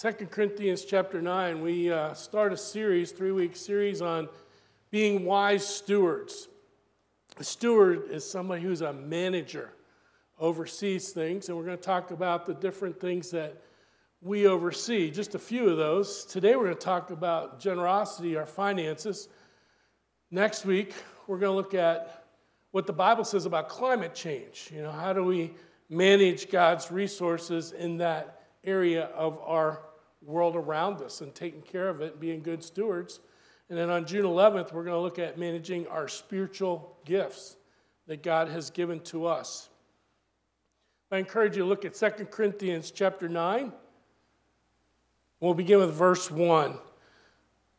2 Corinthians chapter 9, we uh, start a series, three week series on being wise stewards. A steward is somebody who's a manager, oversees things, and we're going to talk about the different things that we oversee, just a few of those. Today we're going to talk about generosity, our finances. Next week, we're going to look at what the Bible says about climate change. You know, how do we manage God's resources in that area of our world around us and taking care of it and being good stewards. And then on June 11th, we're going to look at managing our spiritual gifts that God has given to us. I encourage you to look at 2 Corinthians chapter 9. We'll begin with verse 1.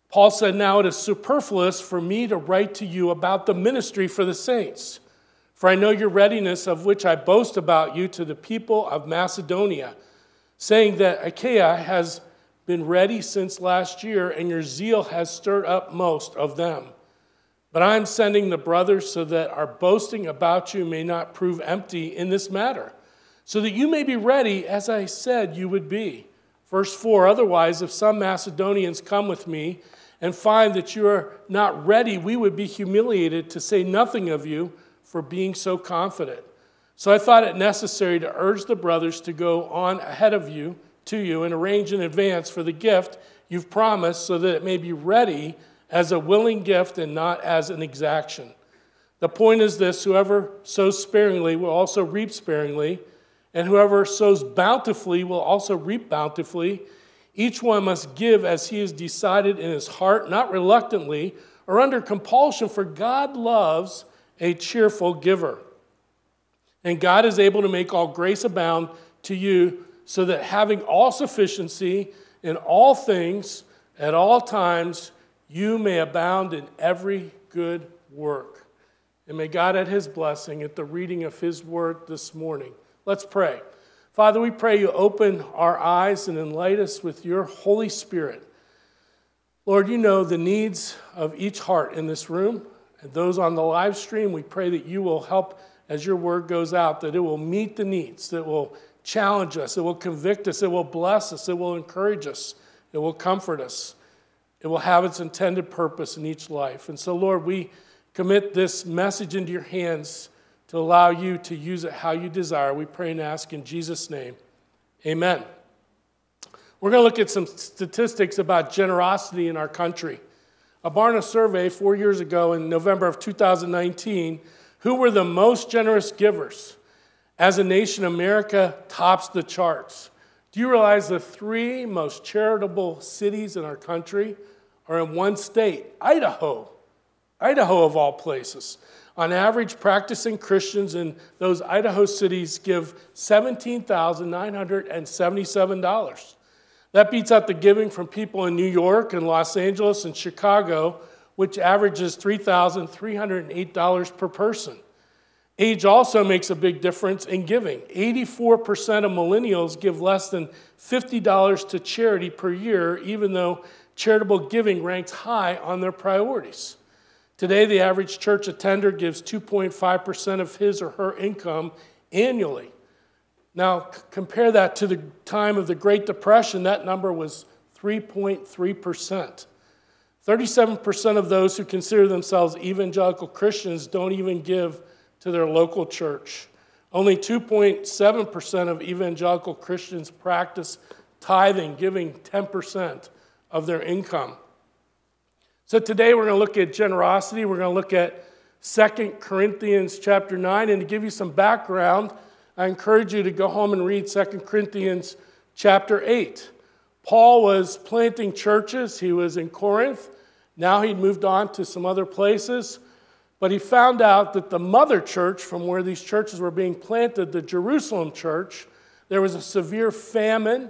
Paul said, Now it is superfluous for me to write to you about the ministry for the saints, for I know your readiness, of which I boast about you to the people of Macedonia, saying that Achaia has been ready since last year, and your zeal has stirred up most of them. But I am sending the brothers so that our boasting about you may not prove empty in this matter, so that you may be ready as I said you would be. Verse 4 Otherwise, if some Macedonians come with me and find that you are not ready, we would be humiliated, to say nothing of you, for being so confident. So I thought it necessary to urge the brothers to go on ahead of you to you and arrange in advance for the gift you've promised so that it may be ready as a willing gift and not as an exaction. The point is this whoever sows sparingly will also reap sparingly, and whoever sows bountifully will also reap bountifully. Each one must give as he has decided in his heart, not reluctantly or under compulsion, for God loves a cheerful giver. And God is able to make all grace abound to you so that having all sufficiency in all things at all times, you may abound in every good work. And may God add his blessing at the reading of his word this morning. Let's pray. Father, we pray you open our eyes and enlighten us with your Holy Spirit. Lord, you know the needs of each heart in this room and those on the live stream. We pray that you will help as your word goes out, that it will meet the needs, that will challenge us, it will convict us, it will bless us, it will encourage us, it will comfort us. It will have its intended purpose in each life. And so, Lord, we commit this message into your hands to allow you to use it how you desire. We pray and ask in Jesus' name. Amen. We're going to look at some statistics about generosity in our country. A Barna survey four years ago in November of 2019 who were the most generous givers? As a nation, America tops the charts. Do you realize the three most charitable cities in our country are in one state, Idaho? Idaho, of all places. On average, practicing Christians in those Idaho cities give $17,977. That beats out the giving from people in New York and Los Angeles and Chicago, which averages $3,308 per person. Age also makes a big difference in giving. 84% of millennials give less than $50 to charity per year, even though charitable giving ranks high on their priorities. Today, the average church attender gives 2.5% of his or her income annually. Now, compare that to the time of the Great Depression, that number was 3.3%. 37% of those who consider themselves evangelical Christians don't even give to their local church. Only 2.7% of evangelical Christians practice tithing, giving 10% of their income. So today we're going to look at generosity. We're going to look at 2 Corinthians chapter 9. And to give you some background, I encourage you to go home and read 2 Corinthians chapter 8. Paul was planting churches. He was in Corinth. Now he'd moved on to some other places. But he found out that the mother church from where these churches were being planted, the Jerusalem church, there was a severe famine,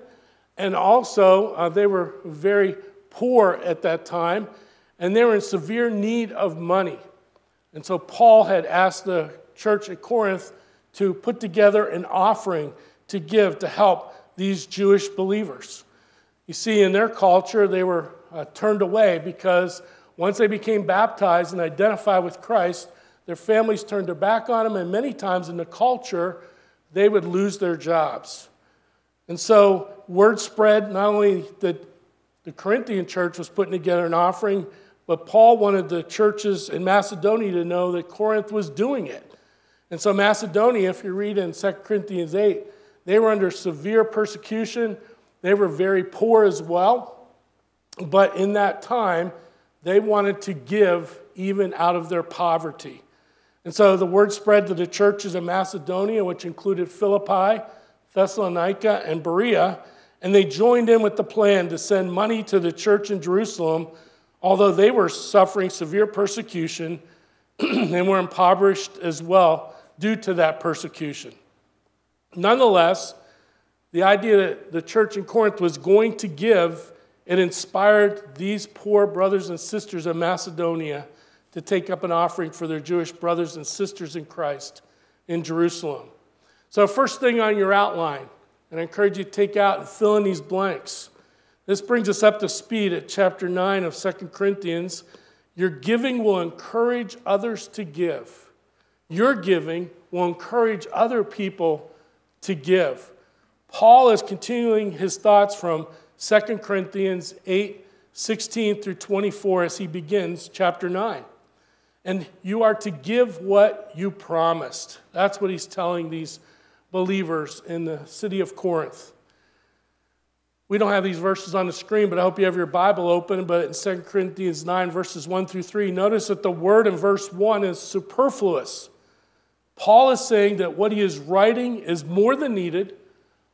and also uh, they were very poor at that time, and they were in severe need of money. And so Paul had asked the church at Corinth to put together an offering to give to help these Jewish believers. You see, in their culture, they were uh, turned away because once they became baptized and identified with Christ, their families turned their back on them, and many times in the culture, they would lose their jobs. And so, word spread not only that the Corinthian church was putting together an offering, but Paul wanted the churches in Macedonia to know that Corinth was doing it. And so, Macedonia, if you read in 2 Corinthians 8, they were under severe persecution. They were very poor as well. But in that time, they wanted to give even out of their poverty. And so the word spread to the churches of Macedonia, which included Philippi, Thessalonica, and Berea, and they joined in with the plan to send money to the church in Jerusalem, although they were suffering severe persecution and were impoverished as well due to that persecution. Nonetheless, the idea that the church in Corinth was going to give, it inspired these poor brothers and sisters of Macedonia to take up an offering for their Jewish brothers and sisters in Christ in Jerusalem. So, first thing on your outline, and I encourage you to take out and fill in these blanks. This brings us up to speed at chapter 9 of 2 Corinthians. Your giving will encourage others to give. Your giving will encourage other people to give. Paul is continuing his thoughts from 2 Corinthians 8 16 through 24 as he begins chapter 9. And you are to give what you promised. That's what he's telling these believers in the city of Corinth. We don't have these verses on the screen, but I hope you have your Bible open. But in 2 Corinthians 9, verses 1 through 3, notice that the word in verse 1 is superfluous. Paul is saying that what he is writing is more than needed,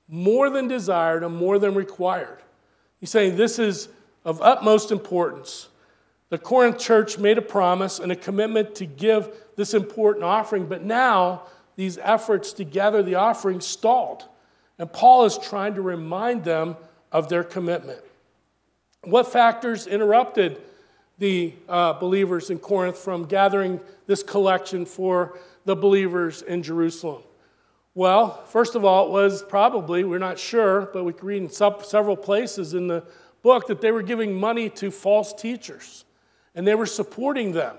more than desired, and more than required. He's saying this is of utmost importance. The Corinth church made a promise and a commitment to give this important offering, but now these efforts to gather the offering stalled. And Paul is trying to remind them of their commitment. What factors interrupted the uh, believers in Corinth from gathering this collection for the believers in Jerusalem? Well, first of all, it was probably, we're not sure, but we can read in several places in the book that they were giving money to false teachers and they were supporting them.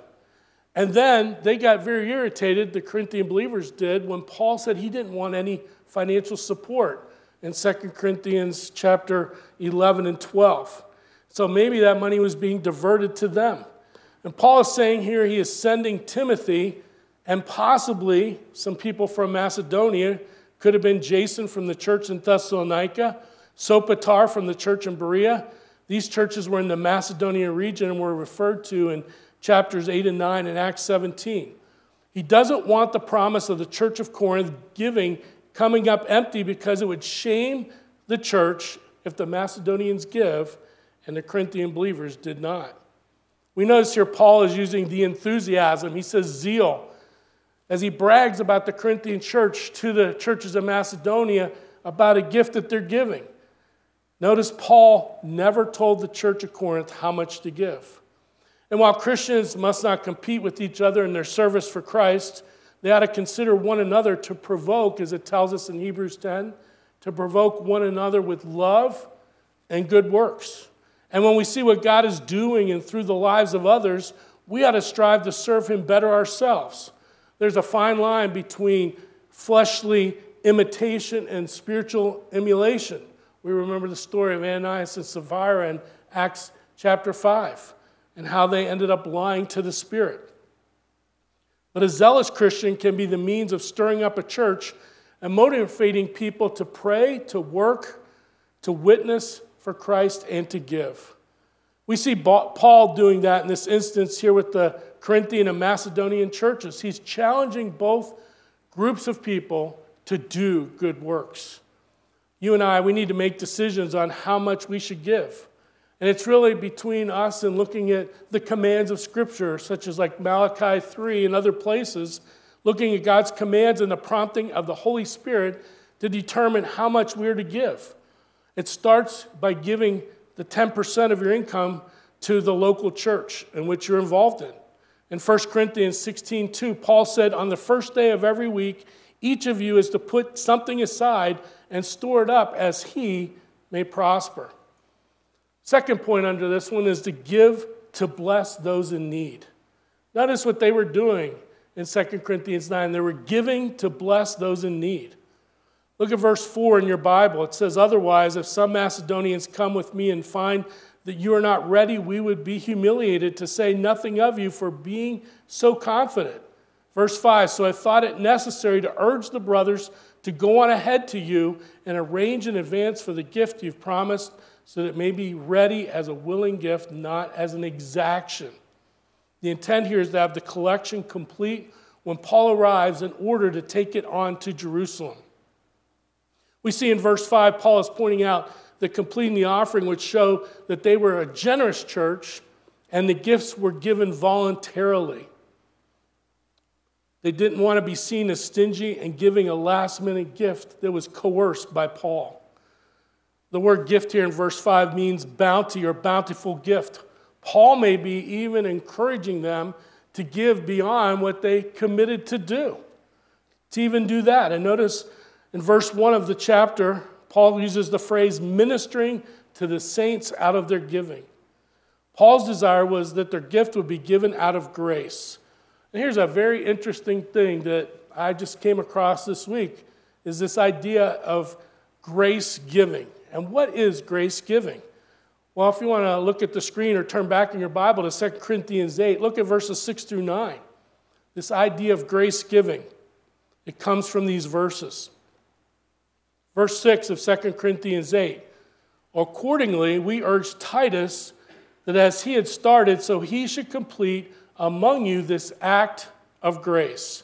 And then they got very irritated, the Corinthian believers did, when Paul said he didn't want any financial support in 2 Corinthians chapter 11 and 12. So maybe that money was being diverted to them. And Paul is saying here he is sending Timothy and possibly some people from Macedonia, could have been Jason from the church in Thessalonica, Sopater from the church in Berea. These churches were in the Macedonia region and were referred to in chapters 8 and 9 in Acts 17. He doesn't want the promise of the church of Corinth giving coming up empty because it would shame the church if the Macedonians give and the Corinthian believers did not. We notice here Paul is using the enthusiasm. He says zeal as he brags about the Corinthian church to the churches of Macedonia about a gift that they're giving. Notice Paul never told the church of Corinth how much to give. And while Christians must not compete with each other in their service for Christ, they ought to consider one another to provoke, as it tells us in Hebrews 10, to provoke one another with love and good works. And when we see what God is doing and through the lives of others, we ought to strive to serve Him better ourselves. There's a fine line between fleshly imitation and spiritual emulation. We remember the story of Ananias and Sapphira in Acts chapter 5 and how they ended up lying to the Spirit. But a zealous Christian can be the means of stirring up a church and motivating people to pray, to work, to witness for Christ, and to give. We see Paul doing that in this instance here with the Corinthian and Macedonian churches. He's challenging both groups of people to do good works. You and I, we need to make decisions on how much we should give. And it's really between us and looking at the commands of Scripture, such as like Malachi 3 and other places, looking at God's commands and the prompting of the Holy Spirit to determine how much we're to give. It starts by giving the 10% of your income to the local church in which you're involved in. In 1 Corinthians 16 2, Paul said, On the first day of every week, each of you is to put something aside and store it up as he may prosper. Second point under this one is to give to bless those in need. Notice what they were doing in 2 Corinthians 9. They were giving to bless those in need. Look at verse 4 in your Bible. It says, Otherwise, if some Macedonians come with me and find that you are not ready, we would be humiliated to say nothing of you for being so confident. Verse 5 So I thought it necessary to urge the brothers to go on ahead to you and arrange in advance for the gift you've promised, so that it may be ready as a willing gift, not as an exaction. The intent here is to have the collection complete when Paul arrives in order to take it on to Jerusalem. We see in verse 5, Paul is pointing out that completing the offering would show that they were a generous church and the gifts were given voluntarily. They didn't want to be seen as stingy and giving a last minute gift that was coerced by Paul. The word gift here in verse 5 means bounty or bountiful gift. Paul may be even encouraging them to give beyond what they committed to do, to even do that. And notice in verse 1 of the chapter, Paul uses the phrase ministering to the saints out of their giving. Paul's desire was that their gift would be given out of grace. And here's a very interesting thing that I just came across this week is this idea of grace giving. And what is grace giving? Well, if you want to look at the screen or turn back in your Bible to 2 Corinthians 8, look at verses 6 through 9. This idea of grace giving, it comes from these verses. Verse 6 of 2 Corinthians 8 Accordingly, we urge Titus that as he had started, so he should complete among you this act of grace.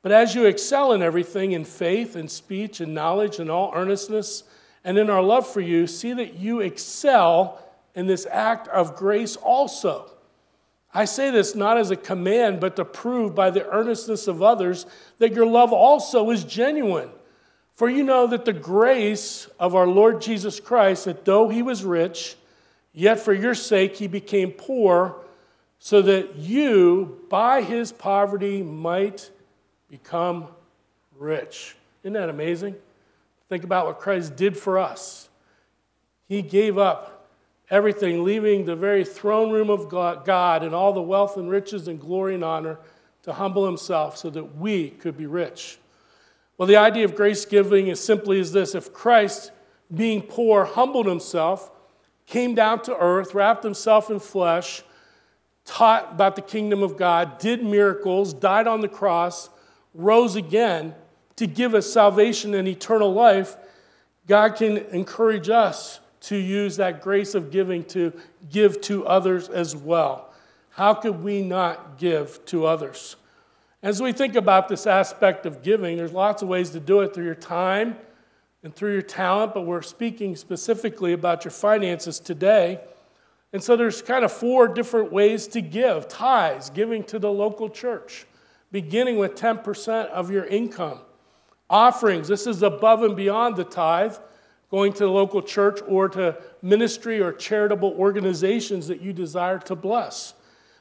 But as you excel in everything, in faith and speech and knowledge and all earnestness, and in our love for you, see that you excel in this act of grace also. I say this not as a command, but to prove by the earnestness of others that your love also is genuine. For you know that the grace of our Lord Jesus Christ, that though he was rich, yet for your sake he became poor, so that you, by his poverty, might become rich. Isn't that amazing? Think about what Christ did for us. He gave up everything, leaving the very throne room of God and all the wealth and riches and glory and honor to humble himself so that we could be rich. Well, the idea of grace giving is simply as this if Christ, being poor, humbled himself, came down to earth, wrapped himself in flesh, taught about the kingdom of God, did miracles, died on the cross, rose again to give us salvation and eternal life, God can encourage us to use that grace of giving to give to others as well. How could we not give to others? As we think about this aspect of giving, there's lots of ways to do it through your time and through your talent, but we're speaking specifically about your finances today. And so there's kind of four different ways to give tithes, giving to the local church, beginning with 10% of your income. Offerings, this is above and beyond the tithe, going to the local church or to ministry or charitable organizations that you desire to bless.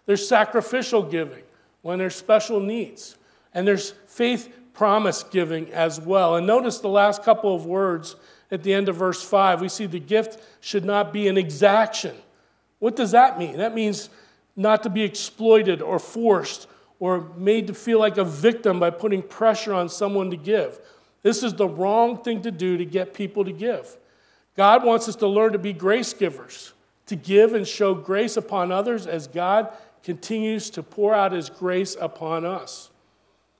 There's sacrificial giving when there's special needs. And there's faith promise giving as well. And notice the last couple of words at the end of verse 5. We see the gift should not be an exaction. What does that mean? That means not to be exploited or forced or made to feel like a victim by putting pressure on someone to give. This is the wrong thing to do to get people to give. God wants us to learn to be grace givers, to give and show grace upon others as God continues to pour out his grace upon us.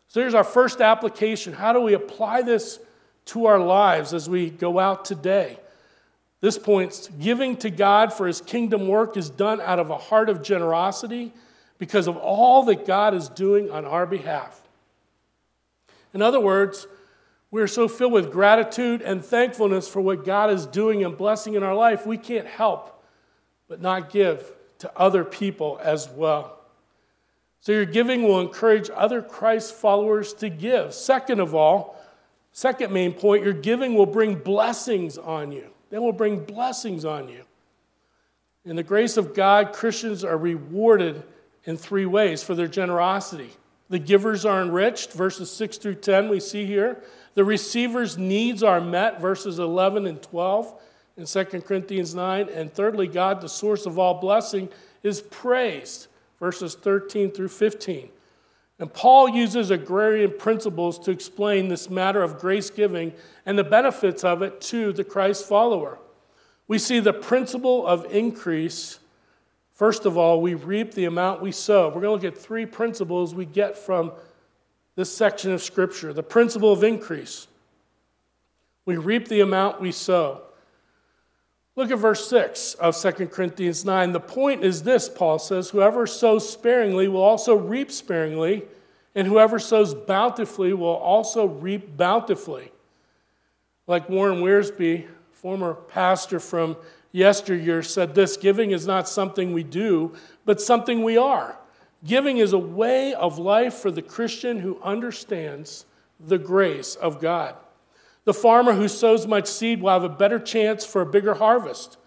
So here's our first application. How do we apply this to our lives as we go out today? This points giving to God for his kingdom work is done out of a heart of generosity because of all that God is doing on our behalf. In other words, we're so filled with gratitude and thankfulness for what God is doing and blessing in our life, we can't help but not give to other people as well. So your giving will encourage other Christ followers to give. Second of all, second main point, your giving will bring blessings on you. They will bring blessings on you. In the grace of God, Christians are rewarded in three ways for their generosity. The givers are enriched, verses 6 through 10, we see here. The receiver's needs are met, verses 11 and 12 in 2 Corinthians 9. And thirdly, God, the source of all blessing, is praised, verses 13 through 15. And Paul uses agrarian principles to explain this matter of grace giving and the benefits of it to the Christ follower. We see the principle of increase. First of all, we reap the amount we sow. We're going to look at three principles we get from this section of Scripture. The principle of increase. We reap the amount we sow. Look at verse 6 of 2 Corinthians 9. The point is this, Paul says whoever sows sparingly will also reap sparingly, and whoever sows bountifully will also reap bountifully. Like Warren Wiersbe, former pastor from yesteryear, said this giving is not something we do, but something we are. Giving is a way of life for the Christian who understands the grace of God. The farmer who sows much seed will have a better chance for a bigger harvest.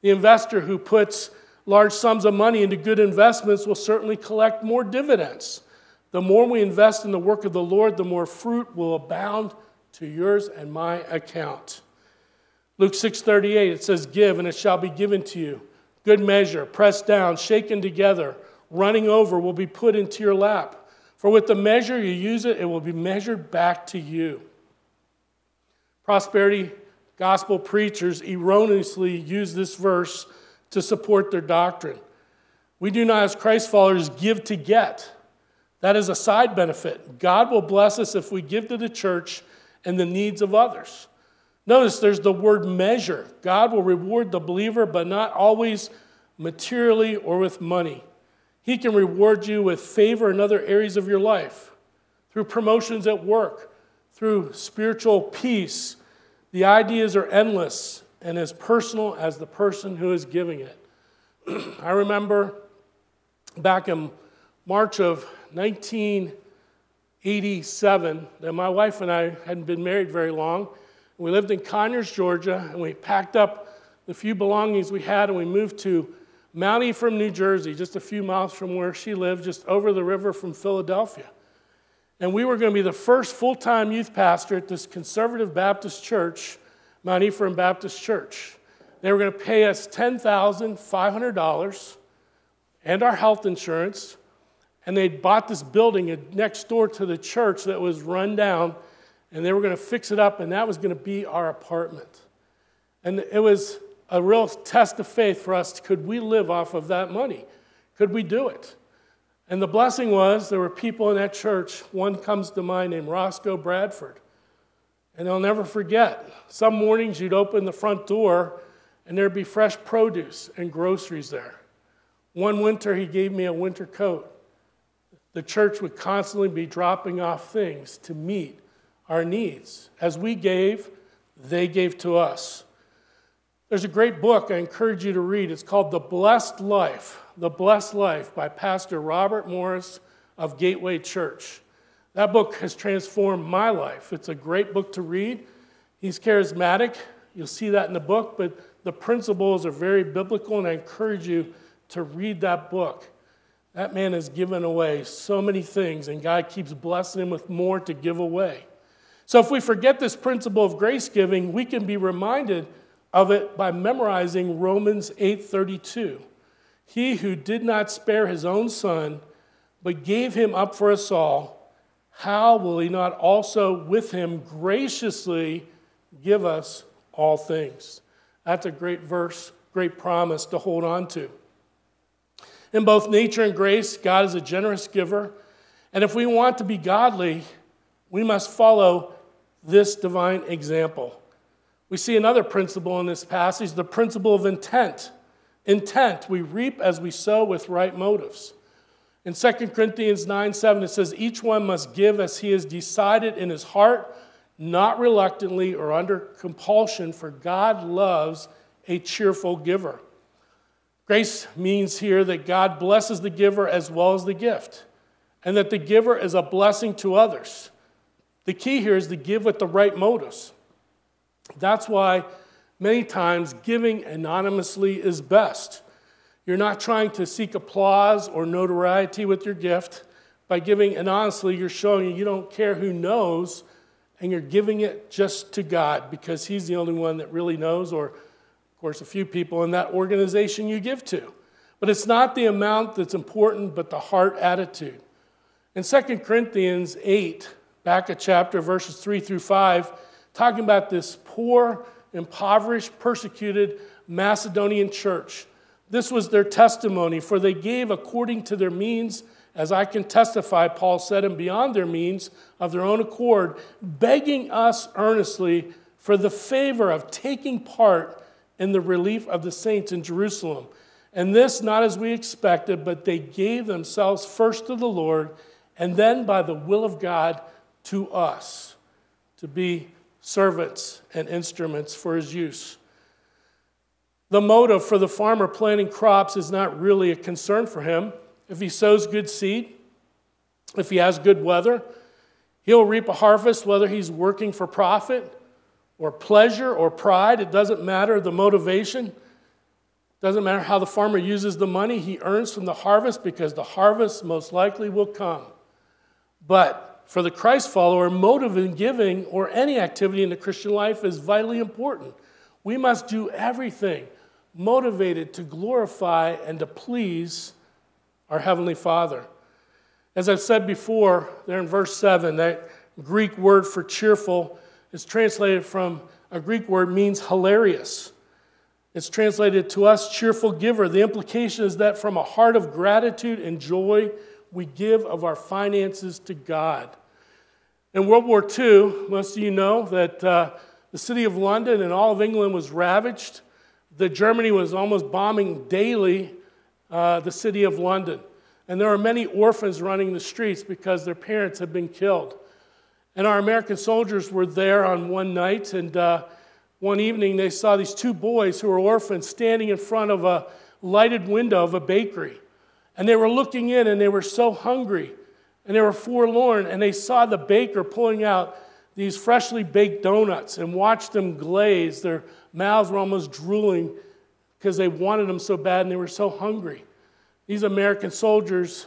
The investor who puts large sums of money into good investments will certainly collect more dividends. The more we invest in the work of the Lord, the more fruit will abound to yours and my account. Luke 6:38 it says give and it shall be given to you. Good measure, pressed down, shaken together, running over will be put into your lap. For with the measure you use it, it will be measured back to you. Prosperity gospel preachers erroneously use this verse to support their doctrine. We do not, as Christ followers, give to get. That is a side benefit. God will bless us if we give to the church and the needs of others. Notice there's the word measure. God will reward the believer, but not always materially or with money. He can reward you with favor in other areas of your life, through promotions at work, through spiritual peace, the ideas are endless and as personal as the person who is giving it. I remember back in March of 1987 that my wife and I hadn't been married very long. We lived in Conyers, Georgia, and we packed up the few belongings we had and we moved to Mount Ephraim, New Jersey, just a few miles from where she lived, just over the river from Philadelphia. And we were going to be the first full time youth pastor at this conservative Baptist church, Mount Ephraim Baptist Church. They were going to pay us $10,500 and our health insurance. And they'd bought this building next door to the church that was run down, and they were going to fix it up, and that was going to be our apartment. And it was a real test of faith for us. Could we live off of that money? Could we do it? And the blessing was there were people in that church. One comes to mind named Roscoe Bradford. And I'll never forget, some mornings you'd open the front door and there'd be fresh produce and groceries there. One winter, he gave me a winter coat. The church would constantly be dropping off things to meet our needs. As we gave, they gave to us. There's a great book I encourage you to read. It's called The Blessed Life The Blessed Life by Pastor Robert Morris of Gateway Church. That book has transformed my life. It's a great book to read. He's charismatic. You'll see that in the book, but the principles are very biblical, and I encourage you to read that book. That man has given away so many things, and God keeps blessing him with more to give away. So if we forget this principle of grace giving, we can be reminded of it by memorizing Romans 8:32. He who did not spare his own son, but gave him up for us all, how will he not also with him graciously give us all things? That's a great verse, great promise to hold on to. In both nature and grace, God is a generous giver. And if we want to be godly, we must follow this divine example. We see another principle in this passage the principle of intent. Intent, we reap as we sow with right motives. In 2 Corinthians 9 7, it says, Each one must give as he has decided in his heart, not reluctantly or under compulsion, for God loves a cheerful giver. Grace means here that God blesses the giver as well as the gift, and that the giver is a blessing to others. The key here is to give with the right motives. That's why many times giving anonymously is best. You're not trying to seek applause or notoriety with your gift. By giving anonymously, you're showing you don't care who knows, and you're giving it just to God because He's the only one that really knows, or, of course, a few people in that organization you give to. But it's not the amount that's important, but the heart attitude. In 2 Corinthians 8, back a chapter, verses 3 through 5, talking about this poor, impoverished, persecuted Macedonian church. This was their testimony, for they gave according to their means, as I can testify, Paul said, and beyond their means of their own accord, begging us earnestly for the favor of taking part in the relief of the saints in Jerusalem. And this not as we expected, but they gave themselves first to the Lord, and then by the will of God to us to be servants and instruments for his use. The motive for the farmer planting crops is not really a concern for him. If he sows good seed, if he has good weather, he'll reap a harvest whether he's working for profit or pleasure or pride. It doesn't matter the motivation. Doesn't matter how the farmer uses the money he earns from the harvest because the harvest most likely will come. But for the Christ follower, motive in giving or any activity in the Christian life is vitally important. We must do everything motivated to glorify and to please our Heavenly Father. As I've said before, there in verse 7, that Greek word for cheerful is translated from a Greek word means hilarious. It's translated to us cheerful giver. The implication is that from a heart of gratitude and joy, we give of our finances to God. In World War II, most of you know that uh, the city of London and all of England was ravaged that Germany was almost bombing daily uh, the city of London. And there were many orphans running the streets because their parents had been killed. And our American soldiers were there on one night, and uh, one evening they saw these two boys who were orphans standing in front of a lighted window of a bakery. And they were looking in, and they were so hungry, and they were forlorn, and they saw the baker pulling out these freshly baked donuts and watched them glaze. Their mouths were almost drooling because they wanted them so bad and they were so hungry. These American soldiers,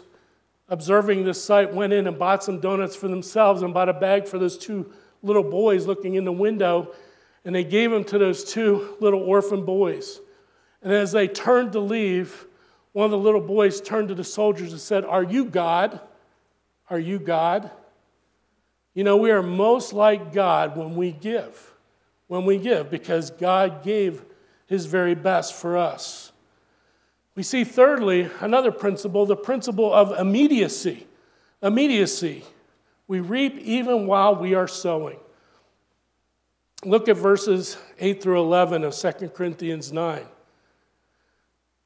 observing this sight, went in and bought some donuts for themselves and bought a bag for those two little boys looking in the window, and they gave them to those two little orphan boys. And as they turned to leave, one of the little boys turned to the soldiers and said, Are you God? Are you God? You know, we are most like God when we give when we give because God gave his very best for us. We see, thirdly, another principle the principle of immediacy. Immediacy. We reap even while we are sowing. Look at verses 8 through 11 of 2 Corinthians 9.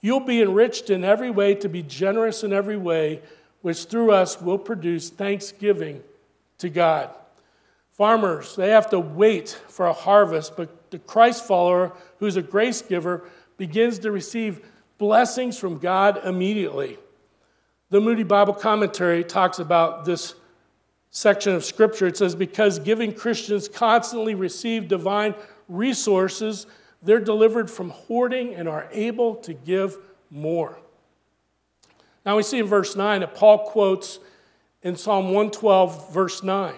You'll be enriched in every way to be generous in every way, which through us will produce thanksgiving to God. Farmers, they have to wait for a harvest, but the Christ follower, who's a grace giver, begins to receive blessings from God immediately. The Moody Bible Commentary talks about this section of Scripture. It says, Because giving Christians constantly receive divine resources, they're delivered from hoarding and are able to give more. Now we see in verse 9 that Paul quotes in Psalm 112, verse 9.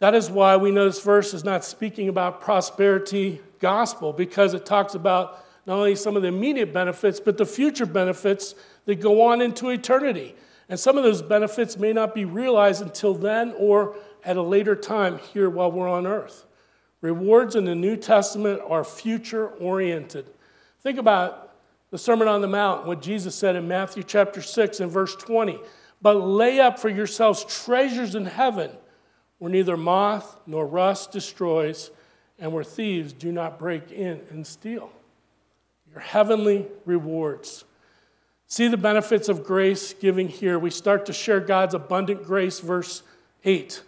That is why we know this verse is not speaking about prosperity gospel, because it talks about not only some of the immediate benefits, but the future benefits that go on into eternity. And some of those benefits may not be realized until then or at a later time here while we're on earth. Rewards in the New Testament are future oriented. Think about the Sermon on the Mount, what Jesus said in Matthew chapter 6 and verse 20. But lay up for yourselves treasures in heaven where neither moth nor rust destroys and where thieves do not break in and steal your heavenly rewards. See the benefits of grace giving here. We start to share God's abundant grace, verse 8.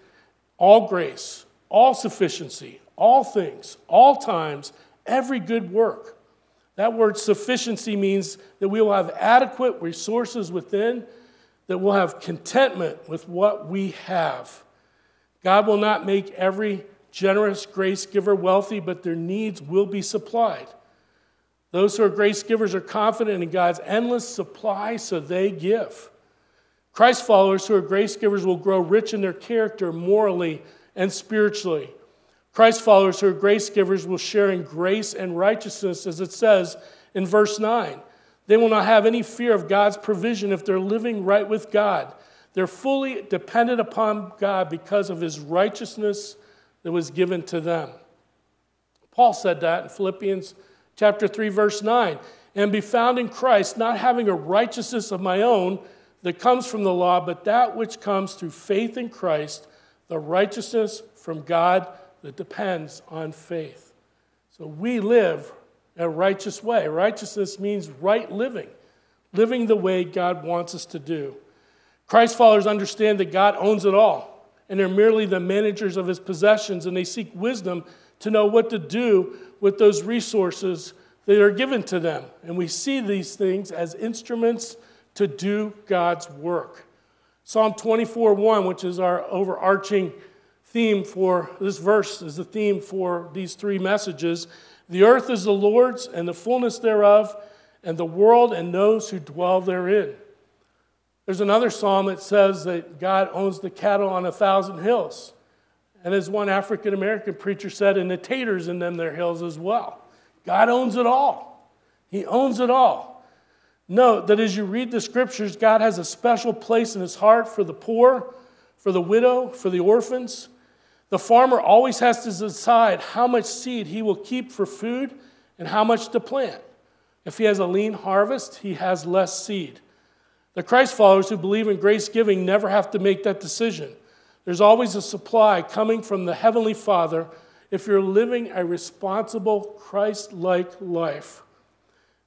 All grace, all sufficiency, all things, all times, every good work. That word sufficiency means that we will have adequate resources within, that we'll have contentment with what we have. God will not make every generous grace giver wealthy, but their needs will be supplied. Those who are grace givers are confident in God's endless supply, so they give. Christ followers who are grace givers will grow rich in their character morally and spiritually. Christ followers who are grace givers will share in grace and righteousness, as it says in verse 9. They will not have any fear of God's provision if they're living right with God. They're fully dependent upon God because of his righteousness that was given to them. Paul said that in Philippians chapter 3 verse 9, and be found in Christ, not having a righteousness of my own that comes from the law, but that which comes through faith in Christ, the righteousness from God that depends on faith. So we live a righteous way. Righteousness means right living, living the way God wants us to do. Christ followers understand that God owns it all, and they're merely the managers of his possessions, and they seek wisdom to know what to do with those resources that are given to them. And we see these things as instruments to do God's work. Psalm 24 1, which is our overarching theme for this verse, is the theme for these three messages. The earth is the Lord's and the fullness thereof, and the world and those who dwell therein. There's another psalm that says that God owns the cattle on a thousand hills. And as one African American preacher said, and the taters in them their hills as well. God owns it all. He owns it all. Note that as you read the scriptures, God has a special place in his heart for the poor, for the widow, for the orphans. The farmer always has to decide how much seed he will keep for food and how much to plant. If he has a lean harvest, he has less seed. The Christ followers who believe in grace giving never have to make that decision. There's always a supply coming from the Heavenly Father if you're living a responsible, Christ like life.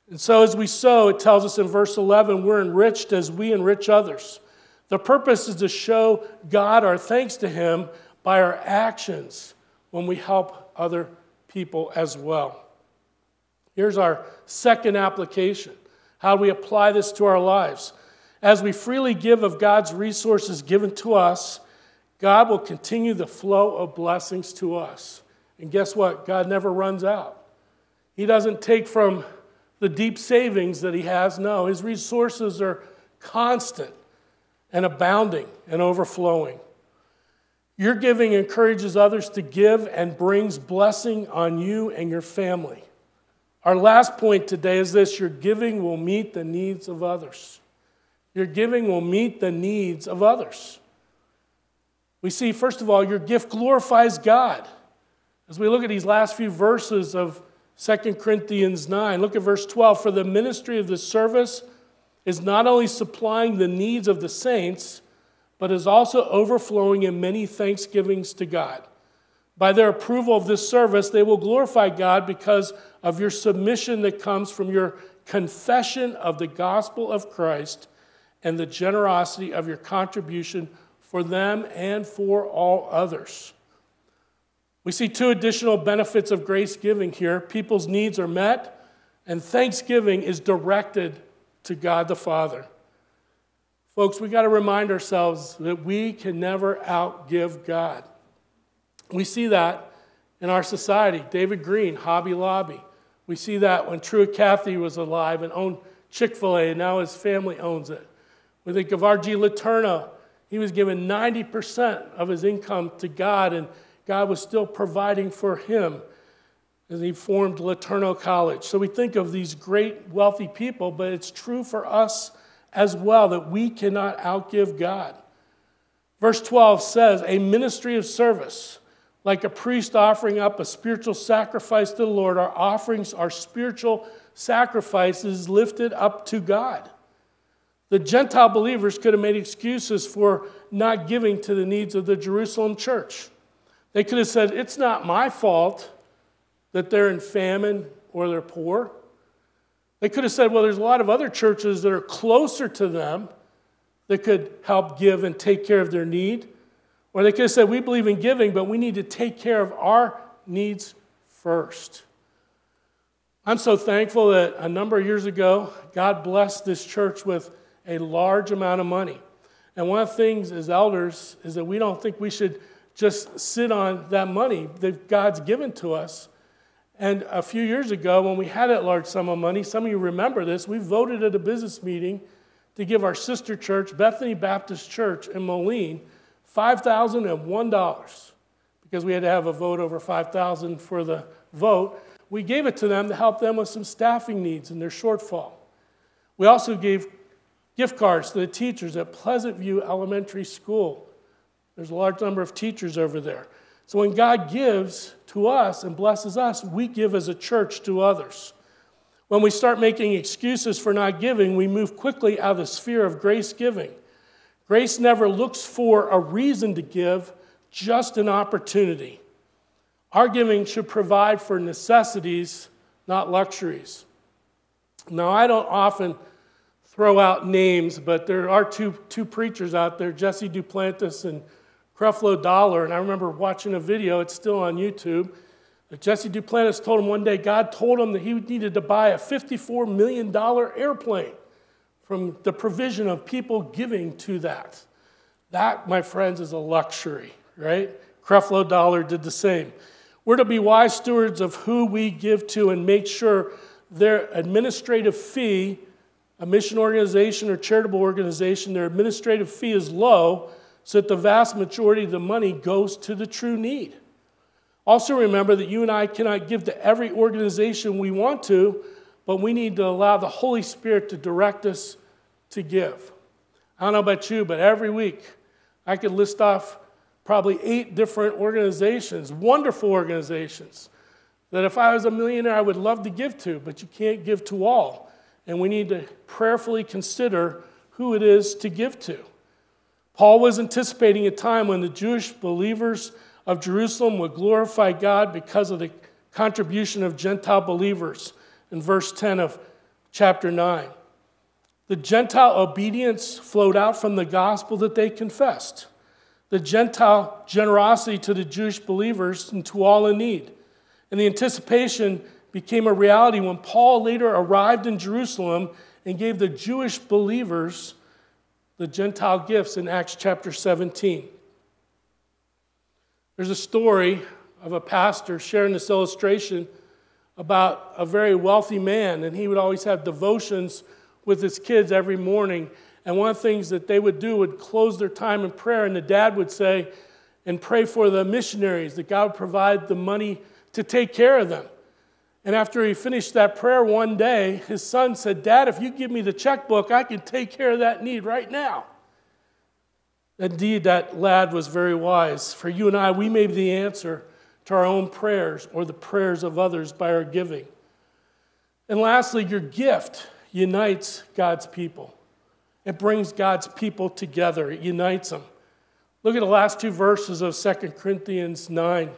And so, as we sow, it tells us in verse 11, we're enriched as we enrich others. The purpose is to show God our thanks to Him by our actions when we help other people as well. Here's our second application how do we apply this to our lives? As we freely give of God's resources given to us, God will continue the flow of blessings to us. And guess what? God never runs out. He doesn't take from the deep savings that He has. No, His resources are constant and abounding and overflowing. Your giving encourages others to give and brings blessing on you and your family. Our last point today is this your giving will meet the needs of others. Your giving will meet the needs of others. We see, first of all, your gift glorifies God. As we look at these last few verses of 2 Corinthians 9, look at verse 12. For the ministry of the service is not only supplying the needs of the saints, but is also overflowing in many thanksgivings to God. By their approval of this service, they will glorify God because of your submission that comes from your confession of the gospel of Christ and the generosity of your contribution for them and for all others. We see two additional benefits of grace giving here people's needs are met, and thanksgiving is directed to God the Father. Folks, we got to remind ourselves that we can never outgive God. We see that in our society. David Green, Hobby Lobby. We see that when Truett Cathy was alive and owned Chick fil A, and now his family owns it. We think of R.G. Letourneau, he was given 90% of his income to God, and God was still providing for him as he formed Letourneau College. So we think of these great wealthy people, but it's true for us as well that we cannot outgive God. Verse 12 says, A ministry of service, like a priest offering up a spiritual sacrifice to the Lord, our offerings are spiritual sacrifices lifted up to God. The Gentile believers could have made excuses for not giving to the needs of the Jerusalem church. They could have said, It's not my fault that they're in famine or they're poor. They could have said, Well, there's a lot of other churches that are closer to them that could help give and take care of their need. Or they could have said, We believe in giving, but we need to take care of our needs first. I'm so thankful that a number of years ago, God blessed this church with a large amount of money. And one of the things as elders is that we don't think we should just sit on that money that God's given to us. And a few years ago, when we had that large sum of money, some of you remember this, we voted at a business meeting to give our sister church, Bethany Baptist Church in Moline, $5,001 because we had to have a vote over 5,000 for the vote. We gave it to them to help them with some staffing needs and their shortfall. We also gave gift cards to the teachers at Pleasant View Elementary School. There's a large number of teachers over there. So when God gives to us and blesses us, we give as a church to others. When we start making excuses for not giving, we move quickly out of the sphere of grace giving. Grace never looks for a reason to give, just an opportunity. Our giving should provide for necessities, not luxuries. Now, I don't often throw out names, but there are two, two preachers out there, Jesse Duplantis and Creflo Dollar. And I remember watching a video, it's still on YouTube, that Jesse Duplantis told him one day God told him that he needed to buy a $54 million airplane from the provision of people giving to that. That, my friends, is a luxury right? Creflo Dollar did the same. We're to be wise stewards of who we give to and make sure their administrative fee, a mission organization or charitable organization, their administrative fee is low so that the vast majority of the money goes to the true need. Also, remember that you and I cannot give to every organization we want to, but we need to allow the Holy Spirit to direct us to give. I don't know about you, but every week I could list off probably eight different organizations, wonderful organizations, that if I was a millionaire, I would love to give to, but you can't give to all. And we need to prayerfully consider who it is to give to. Paul was anticipating a time when the Jewish believers of Jerusalem would glorify God because of the contribution of Gentile believers in verse 10 of chapter 9. The Gentile obedience flowed out from the gospel that they confessed the Gentile generosity to the Jewish believers and to all in need. And the anticipation became a reality when Paul later arrived in Jerusalem and gave the Jewish believers the Gentile gifts in Acts chapter 17. There's a story of a pastor sharing this illustration about a very wealthy man, and he would always have devotions with his kids every morning. And one of the things that they would do would close their time in prayer, and the dad would say, and pray for the missionaries, that God would provide the money to take care of them. And after he finished that prayer one day, his son said, Dad, if you give me the checkbook, I can take care of that need right now. Indeed, that lad was very wise. For you and I, we may be the answer to our own prayers or the prayers of others by our giving. And lastly, your gift unites God's people. It brings God's people together, it unites them. Look at the last two verses of 2 Corinthians 9.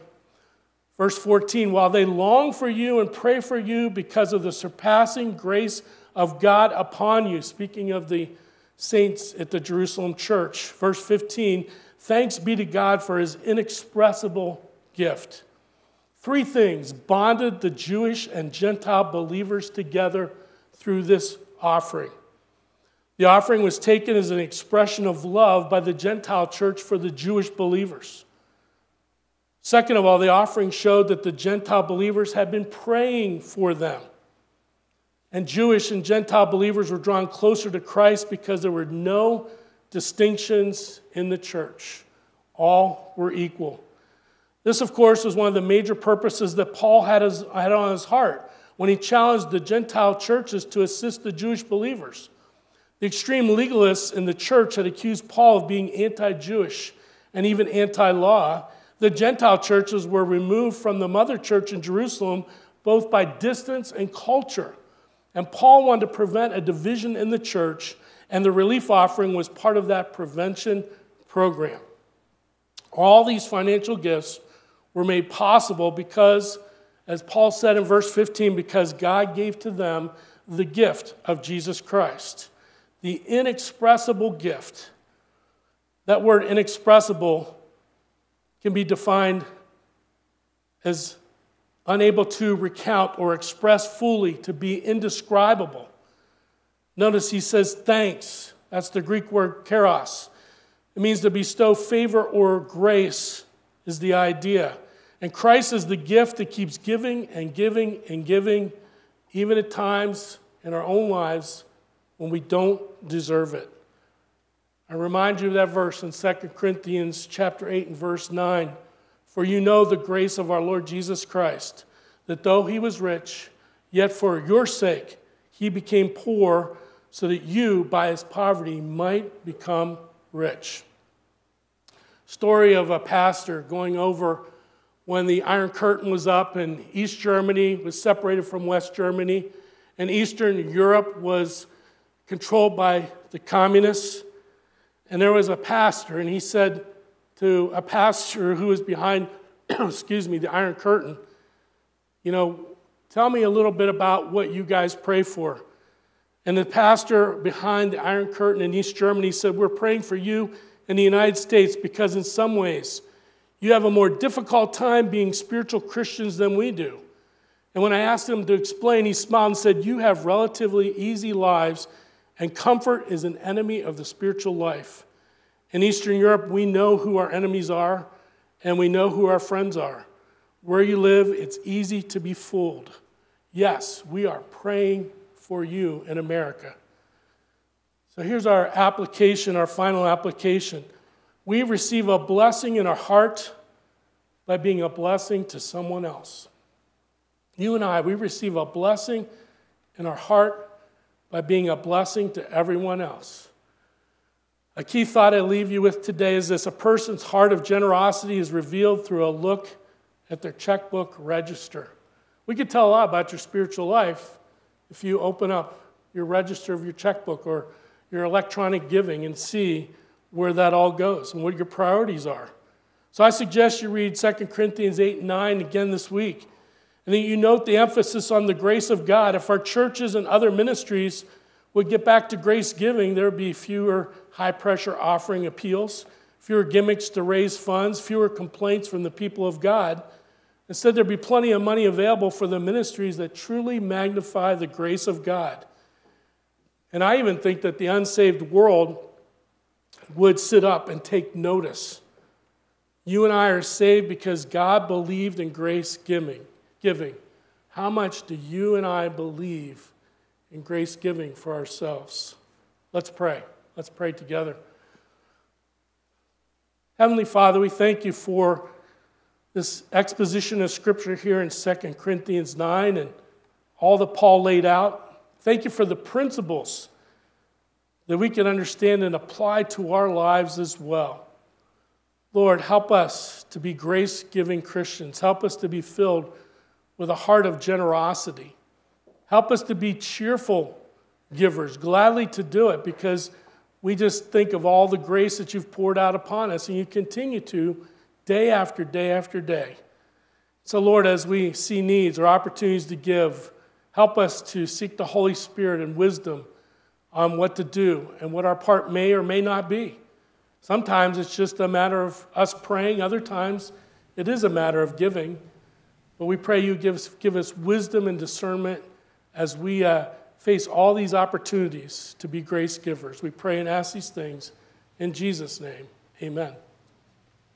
Verse 14, while they long for you and pray for you because of the surpassing grace of God upon you, speaking of the saints at the Jerusalem church. Verse 15, thanks be to God for his inexpressible gift. Three things bonded the Jewish and Gentile believers together through this offering the offering was taken as an expression of love by the Gentile church for the Jewish believers. Second of all, the offering showed that the Gentile believers had been praying for them. And Jewish and Gentile believers were drawn closer to Christ because there were no distinctions in the church. All were equal. This, of course, was one of the major purposes that Paul had, his, had on his heart when he challenged the Gentile churches to assist the Jewish believers. The extreme legalists in the church had accused Paul of being anti Jewish and even anti law. The Gentile churches were removed from the mother church in Jerusalem both by distance and culture. And Paul wanted to prevent a division in the church, and the relief offering was part of that prevention program. All these financial gifts were made possible because, as Paul said in verse 15, because God gave to them the gift of Jesus Christ the inexpressible gift. That word inexpressible can be defined as unable to recount or express fully, to be indescribable. Notice he says thanks. That's the Greek word charis. It means to bestow favor or grace is the idea. And Christ is the gift that keeps giving and giving and giving, even at times in our own lives when we don't deserve it. I remind you of that verse in 2 Corinthians chapter 8 and verse 9. For you know the grace of our Lord Jesus Christ, that though he was rich, yet for your sake he became poor, so that you, by his poverty, might become rich. Story of a pastor going over when the Iron Curtain was up and East Germany was separated from West Germany, and Eastern Europe was controlled by the communists. And there was a pastor, and he said to a pastor who was behind, excuse me, the Iron Curtain, you know, tell me a little bit about what you guys pray for. And the pastor behind the Iron Curtain in East Germany said, We're praying for you in the United States because, in some ways, you have a more difficult time being spiritual Christians than we do. And when I asked him to explain, he smiled and said, You have relatively easy lives and comfort is an enemy of the spiritual life. In Eastern Europe, we know who our enemies are and we know who our friends are. Where you live, it's easy to be fooled. Yes, we are praying for you in America. So here's our application, our final application. We receive a blessing in our heart by being a blessing to someone else. You and I, we receive a blessing in our heart by being a blessing to everyone else. A key thought I leave you with today is this a person's heart of generosity is revealed through a look at their checkbook register. We could tell a lot about your spiritual life if you open up your register of your checkbook or your electronic giving and see where that all goes and what your priorities are. So I suggest you read 2 Corinthians 8 and 9 again this week and then you note the emphasis on the grace of God. If our churches and other ministries would get back to grace giving, there would be fewer high pressure offering appeals, fewer gimmicks to raise funds, fewer complaints from the people of God. Instead, there'd be plenty of money available for the ministries that truly magnify the grace of God. And I even think that the unsaved world would sit up and take notice. You and I are saved because God believed in grace giving giving. How much do you and I believe in grace giving for ourselves? Let's pray. Let's pray together. Heavenly Father, we thank you for this exposition of Scripture here in 2 Corinthians 9 and all that Paul laid out. Thank you for the principles that we can understand and apply to our lives as well. Lord, help us to be grace giving Christians. Help us to be filled with a heart of generosity. Help us to be cheerful givers, gladly to do it because we just think of all the grace that you've poured out upon us and you continue to day after day after day. So, Lord, as we see needs or opportunities to give, help us to seek the Holy Spirit and wisdom on what to do and what our part may or may not be. Sometimes it's just a matter of us praying, other times it is a matter of giving. But we pray you give us, give us wisdom and discernment as we uh, face all these opportunities to be grace givers. We pray and ask these things in Jesus' name. Amen.